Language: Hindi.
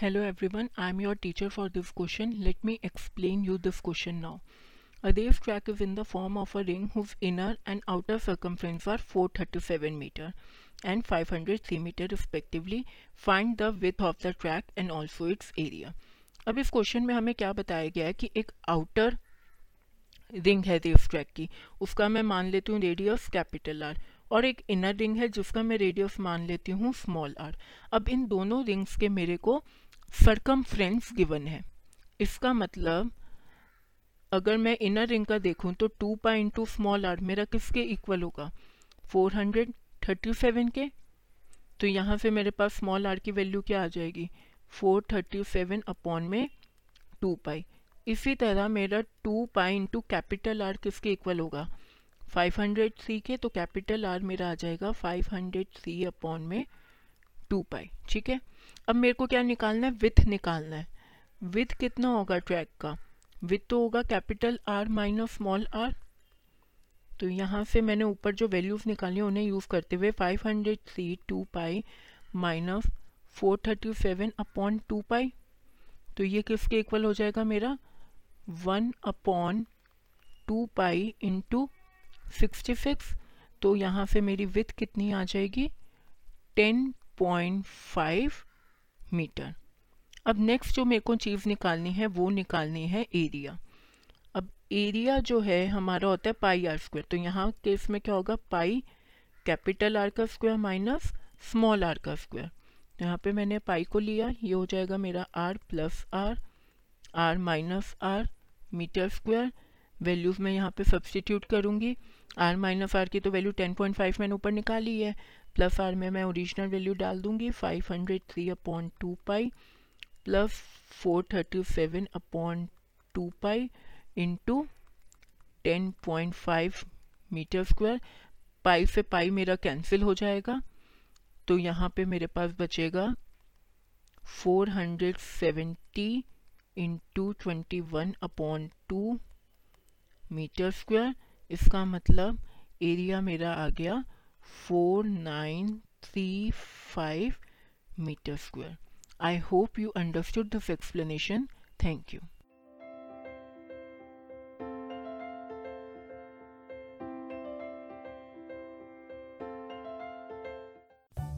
Hello every one I am your teacher for this question let me explain you this question now a Dev track is in the form of a ring whose inner and outer circumference are four thirty seven metre and five hundred three metre respectively find the width of the track and also its area अब इस क्वेश्चन में हमें क्या बताया गया है कि एक आउटर रिंग है देव ट्रैक की। उसका मैं मान लेती हूँ रेडियस कैपिटल आर और एक इनर रिंग है जिसका मैं रेडियस मान लेती हूँ स्मॉल आर अब इन दोनों रिंग्स के मेरे को सरकम फ्रेंड्स गिवन है। इसका मतलब अगर मैं इनर रिंग का देखूँ तो two pi into small R मेरा किसके इक्वल होगा? फोर हंड्रेड थर्टी सेवन के। तो यहाँ से मेरे पास स्मॉल आर की वैल्यू क्या आ जाएगी? फोर थर्टी सेवन अपॉन में टू पाई इसी तरह मेरा two pi into capital R किसके इक्वल होगा? फाइव हंड्रेड सी के तो कैपिटल आर मेरा आ जाएगा फाइव हंड्रेड सी अपॉन में टू पाई ठीक है? अब मेरे को क्या निकालना है? विथ निकालना है। विथ कितना होगा ट्रैक का? विथ तो होगा capital R minus small R तो यहाँ से मैंने ऊपर जो वैल्यूज़ निकाली उन्हें यूज़ करते हुए 500 हंड्रेड सी two pi minus four thirty seven upon two pi तो ये किसके इक्वल हो जाएगा मेरा? One upon two pi into sixty six तो यहाँ से मेरी विथ कितनी आ जाएगी? टेन पॉइंट फाइव मीटर अब नेक्स्ट जो मेरे को चीज़ निकालनी है, वो निकालनी है एरिया अब एरिया जो है, हमारा होता है पाई आर स्क्वायर तो यहाँ केस में क्या होगा? पाई कैपिटल आर का स्क्वायर माइनस स्मॉल आर का स्क्वायर तो यहाँ पे मैंने पाई को लिया, ये हो जाएगा मेरा R plus R R minus R metre square values मैं यहाँ पे सब्सटीट्यूट करूँगी। आर माइनस आर की तो वैल्यू 10.5 मैंने ऊपर निकाली है। प्लस आर में मैं ओरिजिनल वैल्यू डाल दूँगी five hundred three upon two pi plus four thirty seven upon two pi into ten point five metre square pi से पाई मेरा कैंसिल हो जाएगा। तो यहाँ पे मेरे पास बचेगा four hundred seventy into twenty one upon two metre square, इसका मतलब एरिया मेरा आ गया four nine three five metre square I hope you understood this explanation thank you.